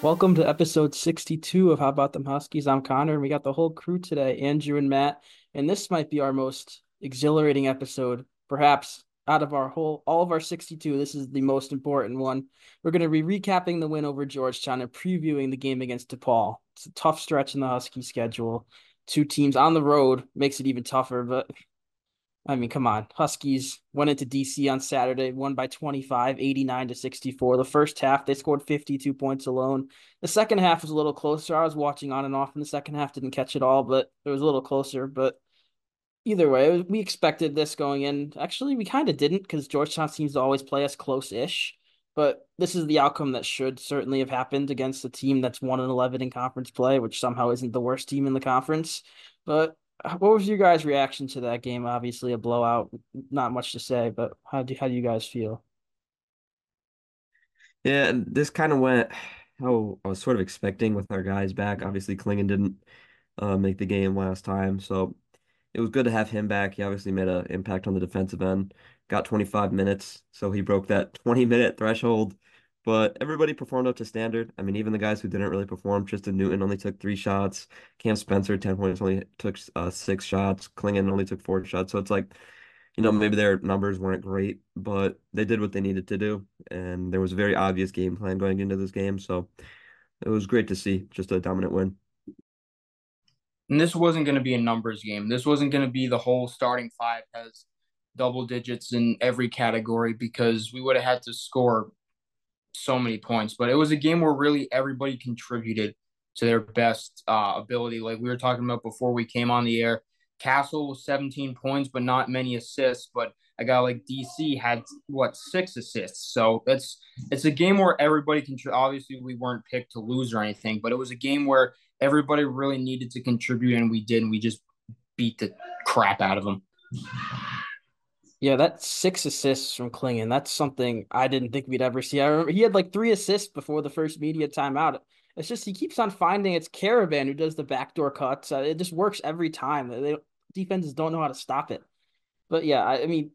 Welcome to episode 62 of How About Them Huskies. I'm Connor, and we got the whole crew today, Andrew and Matt. And this might be our most exhilarating episode, perhaps out of our whole all of our 62. This is the most important one. We're going to be recapping the win over Georgetown and previewing the game against DePaul. It's a tough stretch in the Husky schedule. Two teams on the road makes it even tougher, but I mean, come on. Huskies went into DC on Saturday, won by 25, 89 to 64. The first half, they scored 52 points alone. The second half was a little closer. I was watching on and off in the second half, didn't catch it all, but it was a little closer. But either way, we expected this going in. Actually, we kind of didn't because Georgetown seems to always play us close ish. But this is the outcome that should certainly have happened against a team that's 1 and 11 in conference play, which somehow isn't the worst team in the conference. But what was your guys' reaction to that game? Obviously, a blowout. Not much to say, but how do how do you guys feel? Yeah, this kind of went how I was sort of expecting with our guys back. Obviously, Clingan didn't uh, make the game last time, so it was good to have him back. He obviously made an impact on the defensive end. Got 25 minutes, so he broke that 20 minute threshold. But everybody performed up to standard. I mean, even the guys who didn't really perform, Tristen Newton only took three shots. Cam Spencer, 10 points, only took uh, six shots. Clingan only took four shots. So it's like, you know, maybe their numbers weren't great, but they did what they needed to do. And there was a very obvious game plan going into this game. So it was great to see just a dominant win. And this wasn't going to be a numbers game. This wasn't going to be the whole starting five has double digits in every category because we would have had to score so many points, but it was a game where really everybody contributed to their best uh, ability. Like we were talking about before we came on the air, Castle was 17 points, but not many assists. But a guy like DC had what six assists. So it's it's a game where everybody can. Obviously, we weren't picked to lose or anything, but it was a game where everybody really needed to contribute, and we did. And we just beat the crap out of them. Yeah, that six assists from Clingan, that's something I didn't think we'd ever see. I remember he had like three assists before the first media timeout. It's just he keeps on finding it's Karaban who does the backdoor cuts. Uh, it just works every time. They, defenses don't know how to stop it. But yeah, I, I mean,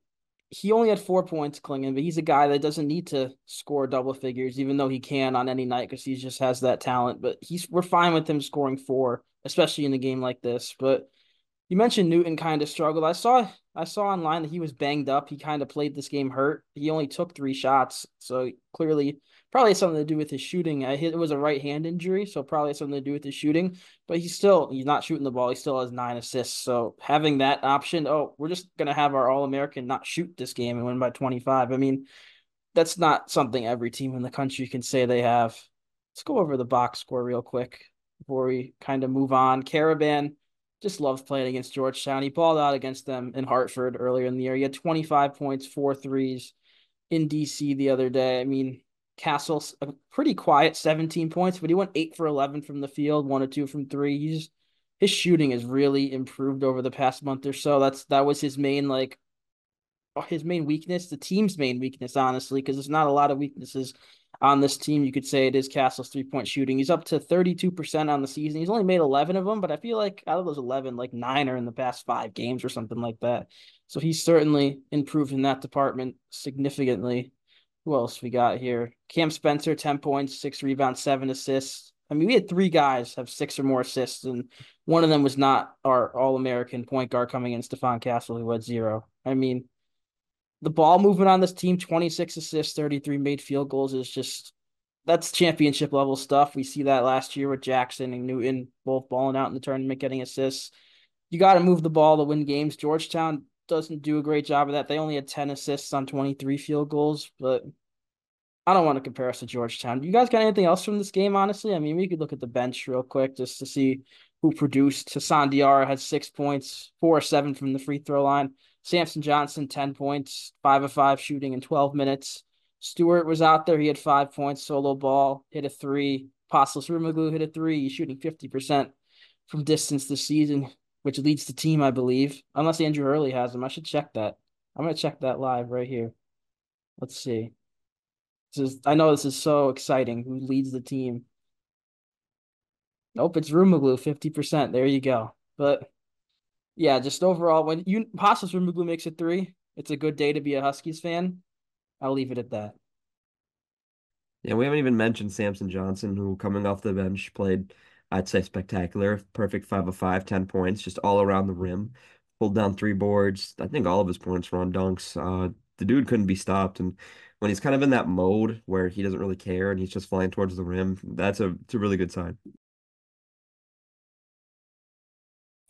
he only had four points, Clingan, but he's a guy that doesn't need to score double figures, even though he can on any night because he just has that talent. But he's we're fine with him scoring four, especially in a game like this. But you mentioned Newton kind of struggled. I saw I saw online that he was banged up. He kind of played this game hurt. He only took three shots, so clearly probably something to do with his shooting. Uh, I hit it was a right hand injury, so probably something to do with his shooting. But he's still he's not shooting the ball. He still has nine assists. So having that option, oh, we're just gonna have our All American not shoot this game and win by twenty five. I mean, that's not something every team in the country can say they have. Let's go over the box score real quick before we kind of move on. Karaban just loves playing against Georgetown. He balled out against them in Hartford earlier in the year. He had 25 points, four threes in DC the other day. I mean, Castle's a pretty quiet 17 points, but he went eight for 11 from the field, one or two from three. He's his shooting has really improved over the past month or so. That's that was his main like uh, his main weakness, the team's main weakness, honestly, because there's not a lot of weaknesses on this team. You could say it is Castle's three point shooting. He's up to 32% on the season. He's only made 11 of them, but I feel like out of those 11, like nine are in the past five games or something like that. So he's certainly improved in that department significantly. Who else we got here? Cam Spencer, 10 points, six rebounds, seven assists. I mean, we had three guys have six or more assists, and one of them was not our All American point guard coming in, Stephon Castle, who had zero. I mean, the ball movement on this team 26 assists 33 made field goals is just that's championship level stuff. We see that last year with jackson and newton both balling out in the tournament getting assists. You got to move the ball to win games. Georgetown doesn't do a great job of that. They only had 10 assists on 23 field goals but i don't want to compare us to georgetown. You guys got anything else from this game honestly? I mean we could look at the bench real quick just to see who produced. Hassan Diarra had six points four or seven from the free throw line Samson Johnson, 10 points, five of five shooting in 12 minutes. Stewart was out there. He had five points, solo ball, hit a three. Apostolos Roumoglou hit a three. He's shooting 50% from distance this season, which leads the team, I believe. Unless Andrew Hurley has him. I should check that. I'm going to check that live right here. Let's see. This is, I know this is so exciting. Who leads the team? Nope, it's Rumaglu, 50%. There you go. But yeah, just overall, when you Passos Roumoglou makes it three, it's a good day to be a Huskies fan. I'll leave it at that. Yeah, we haven't even mentioned Samson Johnson, who coming off the bench played, I'd say, spectacular. Perfect five of five, 10 points, just all around the rim. Pulled down three boards. I think all of his points were on dunks. Uh, the dude couldn't be stopped. And when he's kind of in that mode where he doesn't really care and he's just flying towards the rim, that's a, it's a really good sign.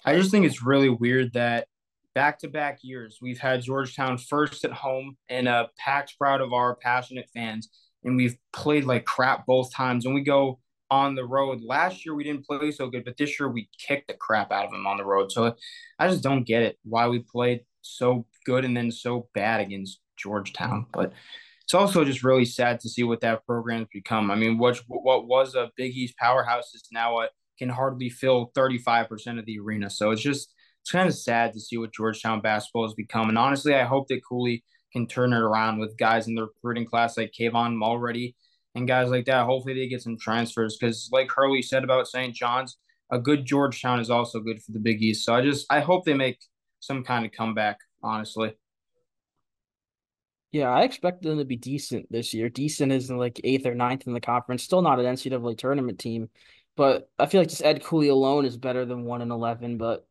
I just think it's really weird that back to back years we've had Georgetown first at home and a packed crowd of our passionate fans, and we've played like crap both times. And we go on the road. Last year we didn't play so good, but this year we kicked the crap out of them on the road. So I just don't get it why we played so good and then so bad against Georgetown. But it's also just really sad to see what that program's become. I mean, what what was a Big East powerhouse is now a can hardly fill 35% of the arena. So it's just it's kind of sad to see what Georgetown basketball has become. And honestly, I hope that Cooley can turn it around with guys in the recruiting class like Kayvon Mulready and guys like that. Hopefully they get some transfers because like Hurley said about St. John's, a good Georgetown is also good for the Big East. So I just I hope they make some kind of comeback, honestly. Yeah, I expect them to be decent this year. Decent is like eighth or ninth in the conference. Still not an NCAA tournament team, but I feel like just Ed Cooley alone is better than one and eleven. But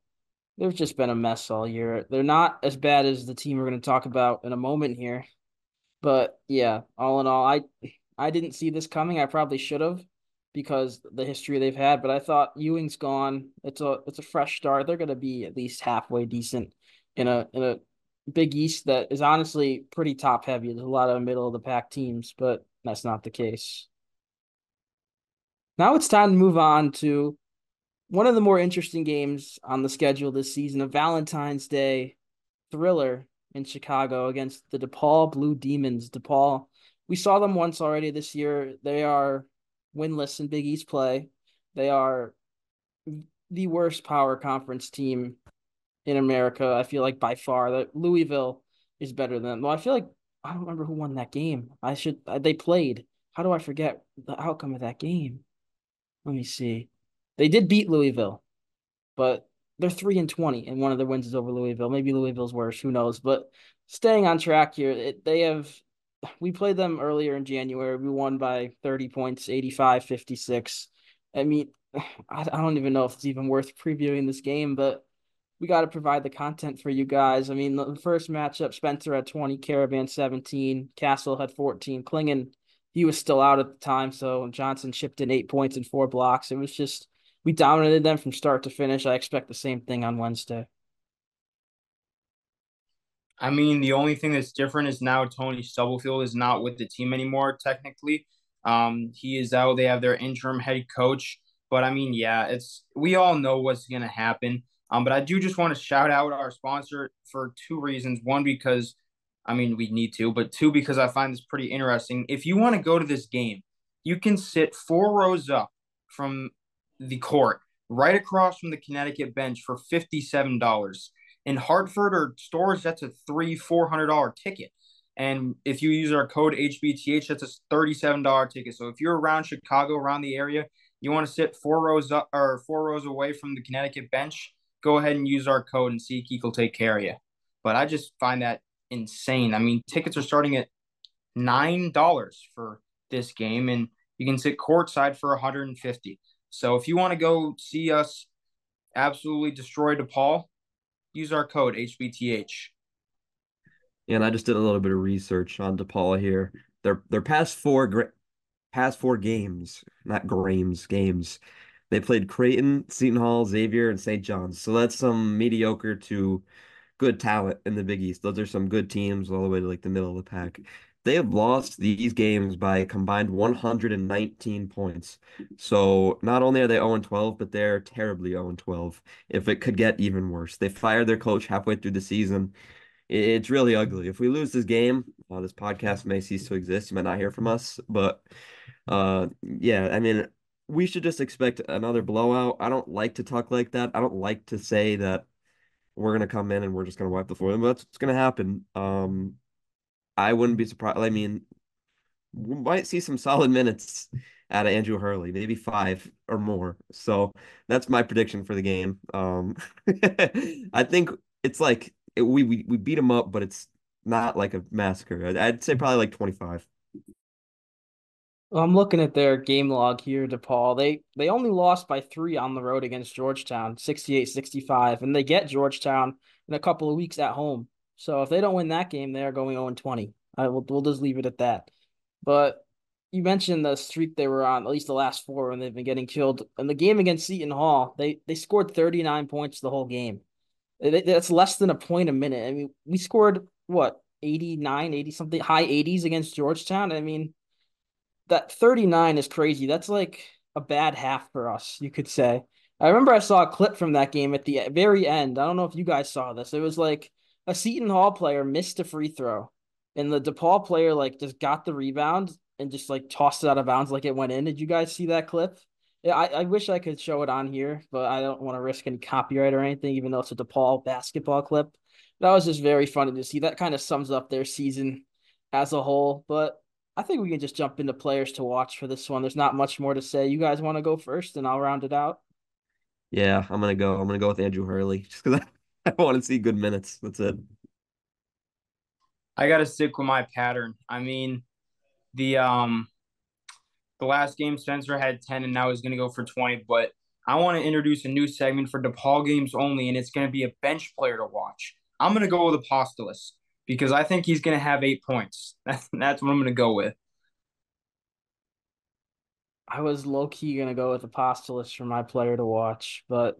they've just been a mess all year. They're not as bad as the team we're going to talk about in a moment here. But yeah, all in all, I I didn't see this coming. I probably should have because the history they've had. But I thought Ewing's gone. It's a it's a fresh start. They're going to be at least halfway decent in a in a Big East that is honestly pretty top heavy. There's a lot of middle of the pack teams, but that's not the case. Now it's time to move on to one of the more interesting games on the schedule this season, a Valentine's Day thriller in Chicago against the DePaul Blue Demons. DePaul, we saw them once already this year. They are winless in Big East play. They are the worst power conference team in America. I feel like by far that Louisville is better than them. Well, I feel like I don't remember who won that game. I should they played. How do I forget the outcome of that game? Let me see. They did beat Louisville, but they're three and twenty, and one of their wins is over Louisville. Maybe Louisville's worse. Who knows? But staying on track here, it, they have. We played them earlier in January. We won by 30 points, 85 56. I mean, I, I don't even know if it's even worth previewing this game, but we got to provide the content for you guys. I mean, the first matchup, Spencer had 20, Karaban 17, Castle had 14, Clingan, he was still out at the time. So Johnson chipped in eight points and four blocks. It was just, we dominated them from start to finish. I expect the same thing on Wednesday. I mean, the only thing that's different is now Tony Stubblefield is not with the team anymore, technically. Um, he is out. They have their interim head coach. But I mean, yeah, it's we all know what's gonna happen. Um, but I do just want to shout out our sponsor for two reasons. One, because I mean, we need to, but two, because I find this pretty interesting. If you want to go to this game, you can sit four rows up from the court, right across from the Connecticut bench for $57. In Hartford or Storrs, that's a three, $400 ticket. And if you use our code HBTH, that's a $37 ticket. So if you're around Chicago, around the area, you want to sit four rows up or four rows away from the Connecticut bench, go ahead and use our code and see SeatGeek will take care of you. But I just find that insane. I mean, tickets are starting at nine dollars for this game, and you can sit courtside for 150. So if you want to go see us absolutely destroy DePaul, use our code HBTH. And I just did a little bit of research on DePaul here. Their their past four past four games, not games, games they played Creighton, Seton Hall, Xavier, and St. John's. So that's some mediocre to good talent in the Big East. Those are some good teams all the way to like the middle of the pack. They have lost these games by combined 119 points. So not only are they 0 12, but they're terribly 0 12. If it could get even worse, they fired their coach halfway through the season. It's really ugly. If we lose this game, uh, this podcast may cease to exist. You might not hear from us, but uh, yeah, I mean, we should just expect another blowout. I don't like to talk like that. I don't like to say that we're gonna come in and we're just gonna wipe the floor. But that's what's gonna happen. Um, I wouldn't be surprised. I mean, we might see some solid minutes out of Andrew Hurley, maybe five or more. So that's my prediction for the game. Um, I think it's like it, we, we we beat him up, but it's not like a massacre. I'd say probably like twenty five. Well, I'm looking at their game log here, DePaul. They they only lost by three on the road against Georgetown, 68-65, and they get Georgetown in a couple of weeks at home. So if they don't win that game, they are going 0-20. I will we'll just leave it at that. But you mentioned the streak they were on, at least the last four, when they've been getting killed. In the game against Seton Hall, they they scored 39 points the whole game. That's less than a point a minute. I mean, we scored what 89, 80 something, high 80s against Georgetown. I mean, that 39 is crazy. That's like a bad half for us, you could say. I remember I saw a clip from that game at the very end. I don't know if you guys saw this. It was like a Seton Hall player missed a free throw, and the DePaul player like just got the rebound and just like tossed it out of bounds like it went in. Did you guys see that clip? Yeah, I, I wish I could show it on here, but I don't want to risk any copyright or anything, even though it's a DePaul basketball clip. That was just very funny to see. That kind of sums up their season as a whole. But I think we can just jump into players to watch for this one. There's not much more to say. You guys want to go first, and I'll round it out. Yeah, I'm gonna go. I'm gonna go with Andrew Hurley just because I, I want to see good minutes. That's it. I gotta stick with my pattern. I mean, the um, the last game Spencer had ten, and now he's gonna go for twenty. But I want to introduce a new segment for DePaul games only, and it's gonna be a bench player to watch. I'm gonna go with Apostolos because I think he's going to have eight points. That's, that's what I'm going to go with. I was low key going to go with Apostolos for my player to watch, but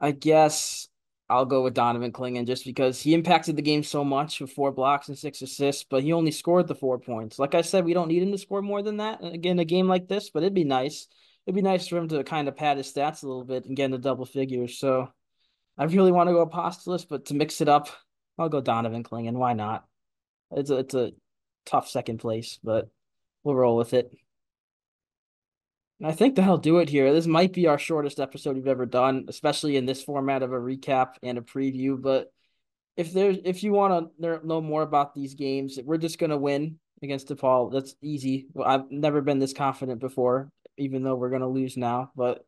I guess I'll go with Donovan Clingan just because he impacted the game so much with four blocks and six assists, but he only scored the four points. Like I said, we don't need him to score more than that uh, again a game like this, but it'd be nice. It'd be nice for him to kind of pad his stats a little bit and get into double figures. So I really want to go Apostolos, but to mix it up, I'll go Donovan Clingan. Why not? It's a, it's a tough second place, but we'll roll with it. I think that'll do it here. This might be our shortest episode we've ever done, especially in this format of a recap and a preview. But if there's if you want to know more about these games, we're just gonna win against DePaul. That's easy. I've never been this confident before, even though we're gonna lose now. But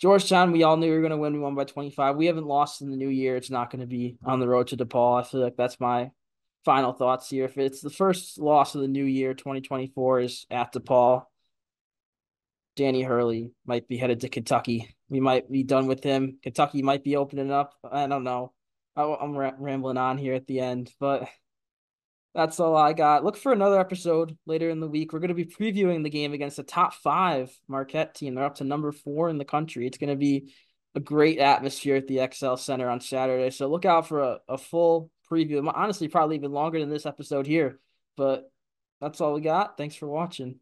Georgetown, we all knew we were going to win. We won by 25. We haven't lost in the new year. It's not going to be on the road to DePaul. I feel like that's my final thoughts here. If it's the first loss of the new year, 2024 is at DePaul. Danny Hurley might be headed to Kentucky. We might be done with him. Kentucky might be opening up. I don't know. I'm rambling on here at the end, but that's all I got. Look for another episode later in the week. We're going to be previewing the game against the top five Marquette team. They're up to number four in the country. It's going to be a great atmosphere at the XL Center on Saturday. So look out for a, a full preview. Honestly, probably even longer than this episode here. But that's all we got. Thanks for watching.